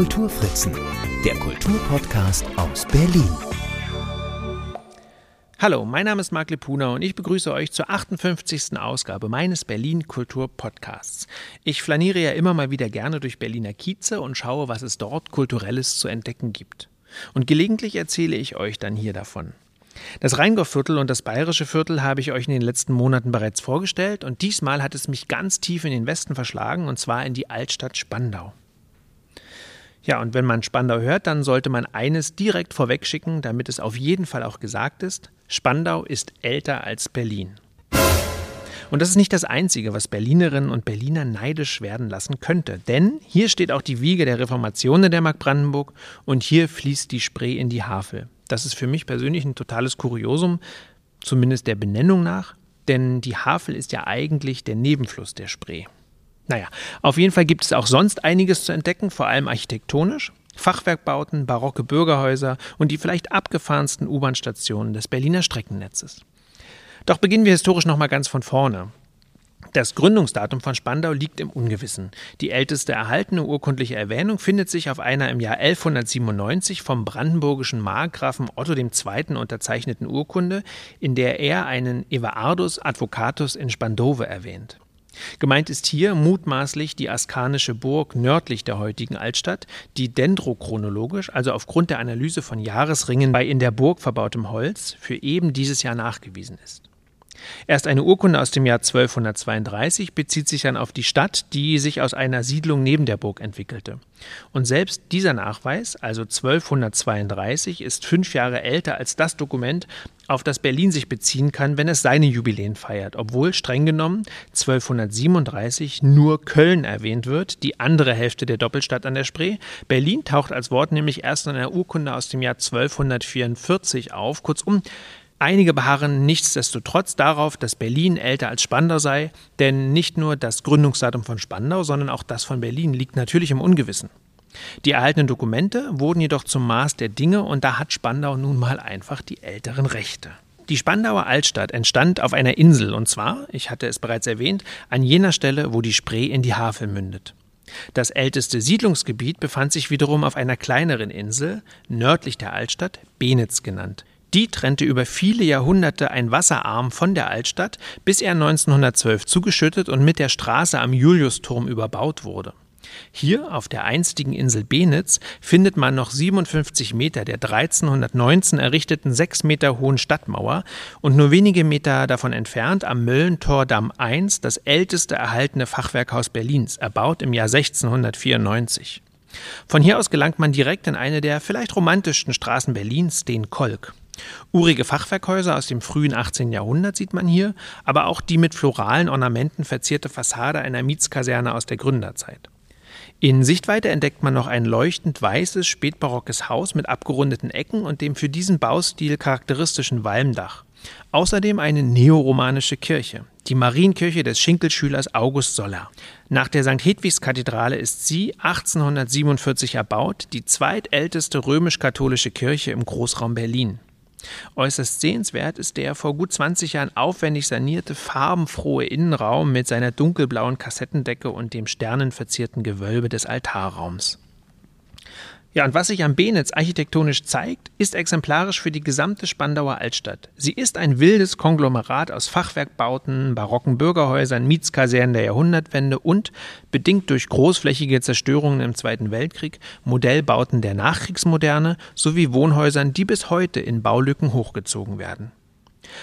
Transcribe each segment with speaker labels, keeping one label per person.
Speaker 1: Kulturfritzen, der Kulturpodcast aus Berlin.
Speaker 2: Hallo, mein Name ist Marc Lepuna und ich begrüße euch zur 58. Ausgabe meines Berlin Kultur Podcasts. Ich flaniere ja immer mal wieder gerne durch Berliner Kieze und schaue, was es dort kulturelles zu entdecken gibt. Und gelegentlich erzähle ich euch dann hier davon. Das Rheingau-Viertel und das Bayerische Viertel habe ich euch in den letzten Monaten bereits vorgestellt und diesmal hat es mich ganz tief in den Westen verschlagen und zwar in die Altstadt Spandau. Ja, und wenn man Spandau hört, dann sollte man eines direkt vorwegschicken, damit es auf jeden Fall auch gesagt ist. Spandau ist älter als Berlin. Und das ist nicht das Einzige, was Berlinerinnen und Berliner neidisch werden lassen könnte. Denn hier steht auch die Wiege der Reformation in der Mark Brandenburg und hier fließt die Spree in die Havel. Das ist für mich persönlich ein totales Kuriosum, zumindest der Benennung nach, denn die Havel ist ja eigentlich der Nebenfluss der Spree. Naja, auf jeden Fall gibt es auch sonst einiges zu entdecken, vor allem architektonisch. Fachwerkbauten, barocke Bürgerhäuser und die vielleicht abgefahrensten U-Bahn-Stationen des Berliner Streckennetzes. Doch beginnen wir historisch nochmal ganz von vorne. Das Gründungsdatum von Spandau liegt im Ungewissen. Die älteste erhaltene urkundliche Erwähnung findet sich auf einer im Jahr 1197 vom brandenburgischen Markgrafen Otto II. unterzeichneten Urkunde, in der er einen Everardus Advocatus in Spandove erwähnt. Gemeint ist hier mutmaßlich die askanische Burg nördlich der heutigen Altstadt, die dendrochronologisch, also aufgrund der Analyse von Jahresringen bei in der Burg verbautem Holz, für eben dieses Jahr nachgewiesen ist. Erst eine Urkunde aus dem Jahr 1232 bezieht sich dann auf die Stadt, die sich aus einer Siedlung neben der Burg entwickelte. Und selbst dieser Nachweis, also 1232, ist fünf Jahre älter als das Dokument, auf das Berlin sich beziehen kann, wenn es seine Jubiläen feiert, obwohl streng genommen 1237 nur Köln erwähnt wird, die andere Hälfte der Doppelstadt an der Spree. Berlin taucht als Wort nämlich erst in einer Urkunde aus dem Jahr 1244 auf. Kurzum, Einige beharren nichtsdestotrotz darauf, dass Berlin älter als Spandau sei, denn nicht nur das Gründungsdatum von Spandau, sondern auch das von Berlin liegt natürlich im Ungewissen. Die erhaltenen Dokumente wurden jedoch zum Maß der Dinge und da hat Spandau nun mal einfach die älteren Rechte. Die Spandauer Altstadt entstand auf einer Insel und zwar, ich hatte es bereits erwähnt, an jener Stelle, wo die Spree in die Havel mündet. Das älteste Siedlungsgebiet befand sich wiederum auf einer kleineren Insel, nördlich der Altstadt, Benitz genannt. Die trennte über viele Jahrhunderte ein Wasserarm von der Altstadt, bis er 1912 zugeschüttet und mit der Straße am Juliusturm überbaut wurde. Hier auf der einstigen Insel Benitz findet man noch 57 Meter der 1319 errichteten sechs Meter hohen Stadtmauer und nur wenige Meter davon entfernt am Möllentordamm I das älteste erhaltene Fachwerkhaus Berlins, erbaut im Jahr 1694. Von hier aus gelangt man direkt in eine der vielleicht romantischsten Straßen Berlins, den Kolk. Urige Fachwerkhäuser aus dem frühen 18. Jahrhundert sieht man hier, aber auch die mit floralen Ornamenten verzierte Fassade einer Mietskaserne aus der Gründerzeit. In Sichtweite entdeckt man noch ein leuchtend weißes, spätbarockes Haus mit abgerundeten Ecken und dem für diesen Baustil charakteristischen Walmdach. Außerdem eine neoromanische Kirche, die Marienkirche des Schinkelschülers August Soller. Nach der St. Hedwigskathedrale ist sie 1847 erbaut, die zweitälteste römisch-katholische Kirche im Großraum Berlin. Äußerst sehenswert ist der vor gut 20 Jahren aufwendig sanierte, farbenfrohe Innenraum mit seiner dunkelblauen Kassettendecke und dem sternenverzierten Gewölbe des Altarraums. Ja, und was sich am Benitz architektonisch zeigt, ist exemplarisch für die gesamte Spandauer Altstadt. Sie ist ein wildes Konglomerat aus Fachwerkbauten, barocken Bürgerhäusern, Mietskasernen der Jahrhundertwende und, bedingt durch großflächige Zerstörungen im Zweiten Weltkrieg, Modellbauten der Nachkriegsmoderne sowie Wohnhäusern, die bis heute in Baulücken hochgezogen werden.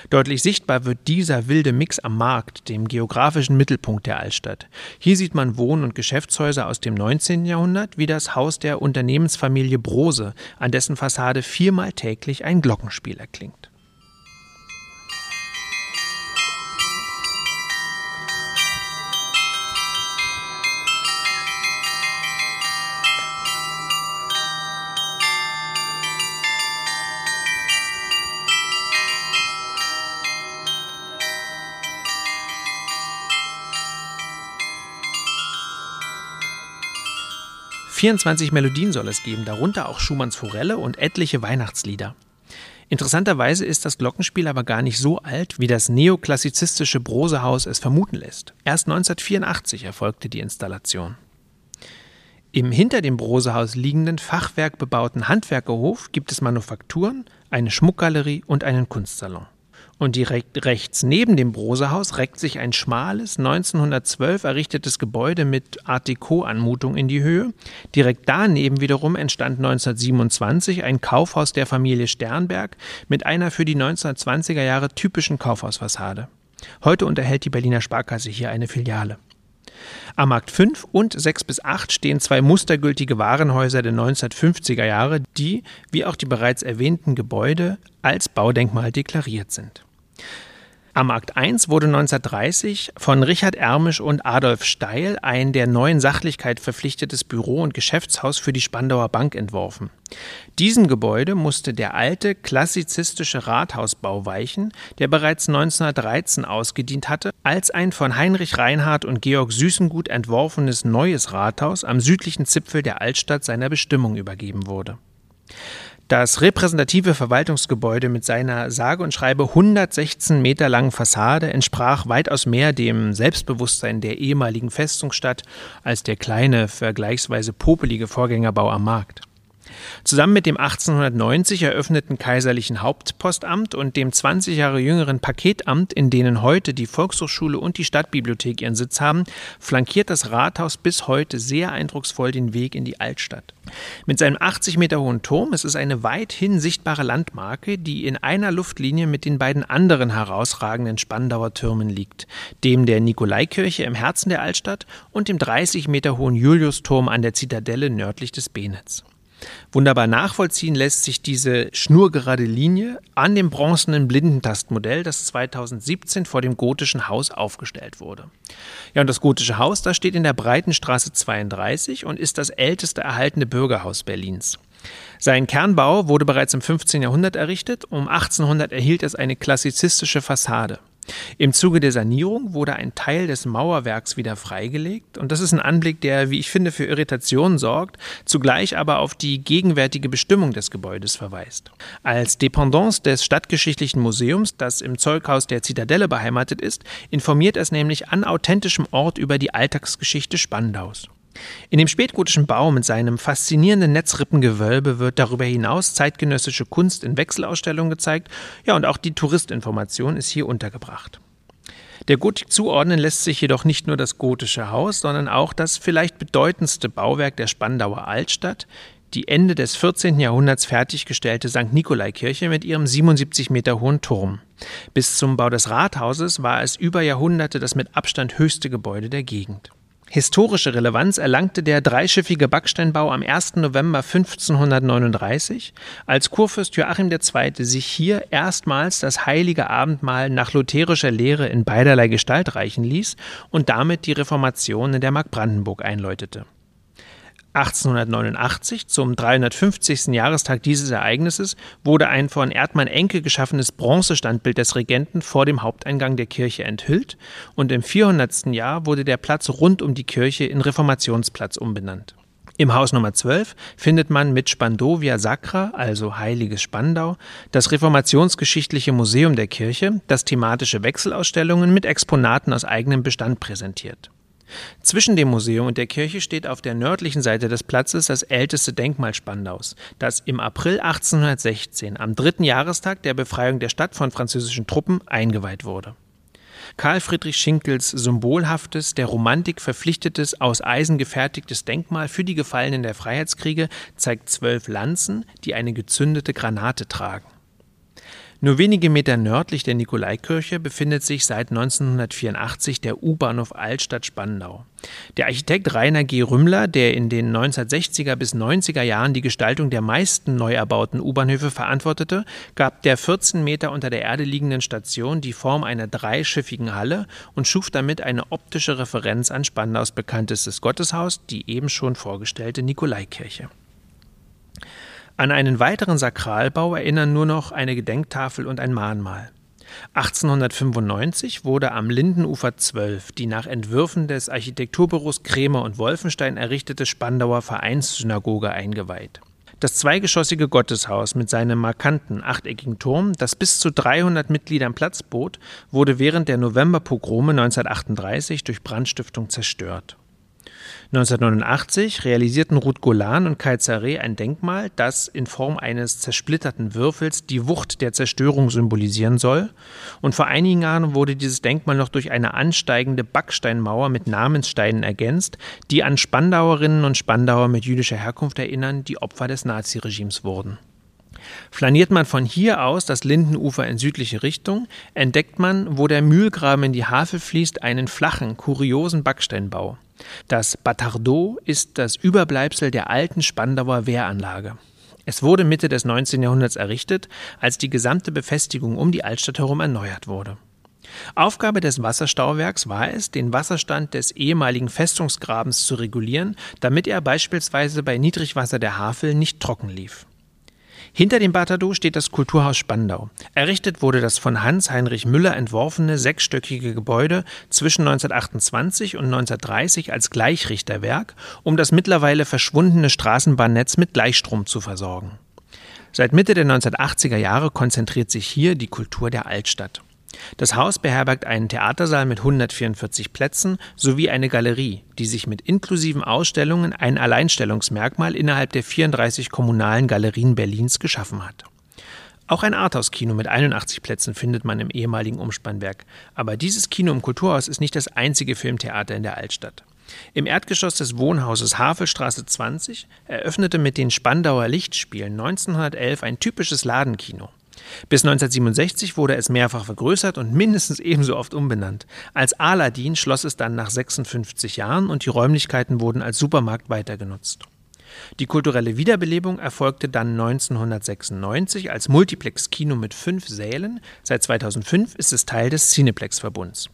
Speaker 2: Deutlich sichtbar wird dieser wilde Mix am Markt, dem geografischen Mittelpunkt der Altstadt. Hier sieht man Wohn- und Geschäftshäuser aus dem 19. Jahrhundert, wie das Haus der Unternehmensfamilie Brose, an dessen Fassade viermal täglich ein Glockenspiel erklingt. 24 Melodien soll es geben, darunter auch Schumanns Forelle und etliche Weihnachtslieder. Interessanterweise ist das Glockenspiel aber gar nicht so alt, wie das neoklassizistische Brosehaus es vermuten lässt. Erst 1984 erfolgte die Installation. Im hinter dem Brosehaus liegenden fachwerkbebauten Handwerkerhof gibt es Manufakturen, eine Schmuckgalerie und einen Kunstsalon. Und direkt rechts neben dem Brosehaus reckt sich ein schmales, 1912 errichtetes Gebäude mit Art Deco-Anmutung in die Höhe. Direkt daneben wiederum entstand 1927 ein Kaufhaus der Familie Sternberg mit einer für die 1920er Jahre typischen Kaufhausfassade. Heute unterhält die Berliner Sparkasse hier eine Filiale. Am Markt 5 und 6 bis 8 stehen zwei mustergültige Warenhäuser der 1950er Jahre, die, wie auch die bereits erwähnten Gebäude, als Baudenkmal deklariert sind. Am Markt 1 wurde 1930 von Richard Ermisch und Adolf Steil ein der neuen Sachlichkeit verpflichtetes Büro- und Geschäftshaus für die Spandauer Bank entworfen. Diesem Gebäude musste der alte klassizistische Rathausbau weichen, der bereits 1913 ausgedient hatte, als ein von Heinrich Reinhardt und Georg Süßengut entworfenes neues Rathaus am südlichen Zipfel der Altstadt seiner Bestimmung übergeben wurde. Das repräsentative Verwaltungsgebäude mit seiner sage und schreibe 116 Meter langen Fassade entsprach weitaus mehr dem Selbstbewusstsein der ehemaligen Festungsstadt als der kleine, vergleichsweise popelige Vorgängerbau am Markt. Zusammen mit dem 1890 eröffneten kaiserlichen Hauptpostamt und dem 20 Jahre jüngeren Paketamt, in denen heute die Volkshochschule und die Stadtbibliothek ihren Sitz haben, flankiert das Rathaus bis heute sehr eindrucksvoll den Weg in die Altstadt. Mit seinem 80 Meter hohen Turm ist es eine weithin sichtbare Landmarke, die in einer Luftlinie mit den beiden anderen herausragenden Spandauer Türmen liegt, dem der Nikolaikirche im Herzen der Altstadt und dem 30 Meter hohen Juliusturm an der Zitadelle nördlich des Benitz. Wunderbar nachvollziehen lässt sich diese schnurgerade Linie an dem bronzenen Blindentastmodell, das 2017 vor dem gotischen Haus aufgestellt wurde. Ja, und das gotische Haus, das steht in der Breitenstraße 32 und ist das älteste erhaltene Bürgerhaus Berlins. Sein Kernbau wurde bereits im 15. Jahrhundert errichtet, um 1800 erhielt es eine klassizistische Fassade. Im Zuge der Sanierung wurde ein Teil des Mauerwerks wieder freigelegt und das ist ein Anblick, der, wie ich finde, für Irritationen sorgt, zugleich aber auf die gegenwärtige Bestimmung des Gebäudes verweist. Als Dependance des Stadtgeschichtlichen Museums, das im Zeughaus der Zitadelle beheimatet ist, informiert es nämlich an authentischem Ort über die Alltagsgeschichte Spandaus. In dem spätgotischen Bau mit seinem faszinierenden Netzrippengewölbe wird darüber hinaus zeitgenössische Kunst in Wechselausstellungen gezeigt, ja, und auch die Touristinformation ist hier untergebracht. Der Gotik zuordnen lässt sich jedoch nicht nur das gotische Haus, sondern auch das vielleicht bedeutendste Bauwerk der Spandauer Altstadt, die Ende des 14. Jahrhunderts fertiggestellte St. Nikolaikirche mit ihrem 77 Meter hohen Turm. Bis zum Bau des Rathauses war es über Jahrhunderte das mit Abstand höchste Gebäude der Gegend. Historische Relevanz erlangte der dreischiffige Backsteinbau am 1. November 1539, als Kurfürst Joachim II. sich hier erstmals das heilige Abendmahl nach lutherischer Lehre in beiderlei Gestalt reichen ließ und damit die Reformation in der Mark Brandenburg einläutete. 1889, zum 350. Jahrestag dieses Ereignisses, wurde ein von Erdmann Enke geschaffenes Bronzestandbild des Regenten vor dem Haupteingang der Kirche enthüllt und im 400. Jahr wurde der Platz rund um die Kirche in Reformationsplatz umbenannt. Im Haus Nummer 12 findet man mit Spandovia Sacra, also Heiliges Spandau, das reformationsgeschichtliche Museum der Kirche, das thematische Wechselausstellungen mit Exponaten aus eigenem Bestand präsentiert. Zwischen dem Museum und der Kirche steht auf der nördlichen Seite des Platzes das älteste Denkmal Spandaus, das im April 1816, am dritten Jahrestag der Befreiung der Stadt von französischen Truppen, eingeweiht wurde. Karl Friedrich Schinkels symbolhaftes, der Romantik verpflichtetes, aus Eisen gefertigtes Denkmal für die Gefallenen der Freiheitskriege zeigt zwölf Lanzen, die eine gezündete Granate tragen. Nur wenige Meter nördlich der Nikolaikirche befindet sich seit 1984 der U-Bahnhof Altstadt-Spandau. Der Architekt Rainer G. Rümmler, der in den 1960er bis 90er Jahren die Gestaltung der meisten neu erbauten U-Bahnhöfe verantwortete, gab der 14 Meter unter der Erde liegenden Station die Form einer dreischiffigen Halle und schuf damit eine optische Referenz an Spandaus bekanntestes Gotteshaus, die eben schon vorgestellte Nikolaikirche. An einen weiteren Sakralbau erinnern nur noch eine Gedenktafel und ein Mahnmal. 1895 wurde am Lindenufer 12 die nach Entwürfen des Architekturbüros Krämer und Wolfenstein errichtete Spandauer Vereinssynagoge eingeweiht. Das zweigeschossige Gotteshaus mit seinem markanten achteckigen Turm, das bis zu 300 Mitgliedern Platz bot, wurde während der Novemberpogrome 1938 durch Brandstiftung zerstört. 1989 realisierten Ruth Golan und Kai Zareh ein Denkmal, das in Form eines zersplitterten Würfels die Wucht der Zerstörung symbolisieren soll. Und vor einigen Jahren wurde dieses Denkmal noch durch eine ansteigende Backsteinmauer mit Namenssteinen ergänzt, die an Spandauerinnen und Spandauer mit jüdischer Herkunft erinnern, die Opfer des Naziregimes wurden. Flaniert man von hier aus das Lindenufer in südliche Richtung, entdeckt man, wo der Mühlgraben in die Havel fließt, einen flachen, kuriosen Backsteinbau. Das Batardot ist das Überbleibsel der alten Spandauer Wehranlage. Es wurde Mitte des 19. Jahrhunderts errichtet, als die gesamte Befestigung um die Altstadt herum erneuert wurde. Aufgabe des Wasserstauwerks war es, den Wasserstand des ehemaligen Festungsgrabens zu regulieren, damit er beispielsweise bei Niedrigwasser der Havel nicht trocken lief. Hinter dem Batado steht das Kulturhaus Spandau. Errichtet wurde das von Hans-Heinrich Müller entworfene sechsstöckige Gebäude zwischen 1928 und 1930 als Gleichrichterwerk, um das mittlerweile verschwundene Straßenbahnnetz mit Gleichstrom zu versorgen. Seit Mitte der 1980er Jahre konzentriert sich hier die Kultur der Altstadt. Das Haus beherbergt einen Theatersaal mit 144 Plätzen sowie eine Galerie, die sich mit inklusiven Ausstellungen ein Alleinstellungsmerkmal innerhalb der 34 kommunalen Galerien Berlins geschaffen hat. Auch ein Arthouse-Kino mit 81 Plätzen findet man im ehemaligen Umspannwerk. Aber dieses Kino im Kulturhaus ist nicht das einzige Filmtheater in der Altstadt. Im Erdgeschoss des Wohnhauses Havelstraße 20 eröffnete mit den Spandauer Lichtspielen 1911 ein typisches Ladenkino. Bis 1967 wurde es mehrfach vergrößert und mindestens ebenso oft umbenannt. Als Aladdin schloss es dann nach 56 Jahren und die Räumlichkeiten wurden als Supermarkt weitergenutzt. Die kulturelle Wiederbelebung erfolgte dann 1996 als Multiplex-Kino mit fünf Sälen. Seit 2005 ist es Teil des Cineplex-Verbunds.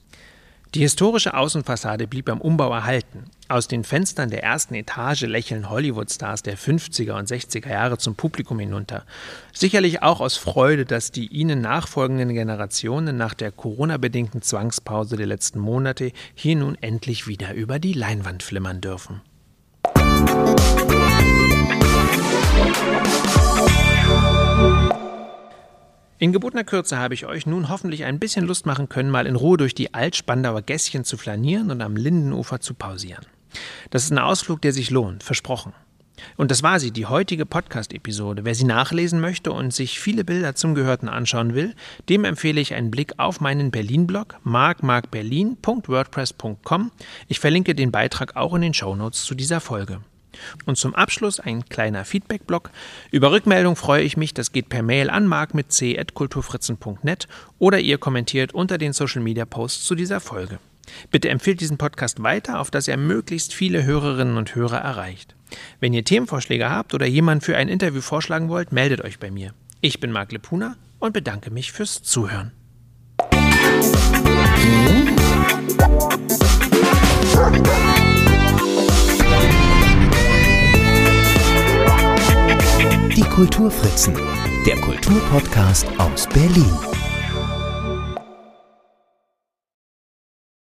Speaker 2: Die historische Außenfassade blieb beim Umbau erhalten. Aus den Fenstern der ersten Etage lächeln Hollywood-Stars der 50er und 60er Jahre zum Publikum hinunter. Sicherlich auch aus Freude, dass die ihnen nachfolgenden Generationen nach der Corona-bedingten Zwangspause der letzten Monate hier nun endlich wieder über die Leinwand flimmern dürfen. In gebotener Kürze habe ich euch nun hoffentlich ein bisschen Lust machen können, mal in Ruhe durch die Altspandauer Gässchen zu flanieren und am Lindenufer zu pausieren. Das ist ein Ausflug, der sich lohnt, versprochen. Und das war sie, die heutige Podcast-Episode. Wer sie nachlesen möchte und sich viele Bilder zum Gehörten anschauen will, dem empfehle ich einen Blick auf meinen Berlin-Blog markmarkberlin.wordpress.com. Ich verlinke den Beitrag auch in den Shownotes zu dieser Folge. Und zum Abschluss ein kleiner Feedback-Blog. Über Rückmeldung freue ich mich, das geht per Mail an mark mit c.kulturfritzen.net oder ihr kommentiert unter den Social-Media-Posts zu dieser Folge. Bitte empfehlt diesen Podcast weiter, auf dass er möglichst viele Hörerinnen und Hörer erreicht. Wenn ihr Themenvorschläge habt oder jemanden für ein Interview vorschlagen wollt, meldet euch bei mir. Ich bin Marc Lepuna und bedanke mich fürs Zuhören.
Speaker 1: Die Kulturfritzen, der Kulturpodcast aus Berlin.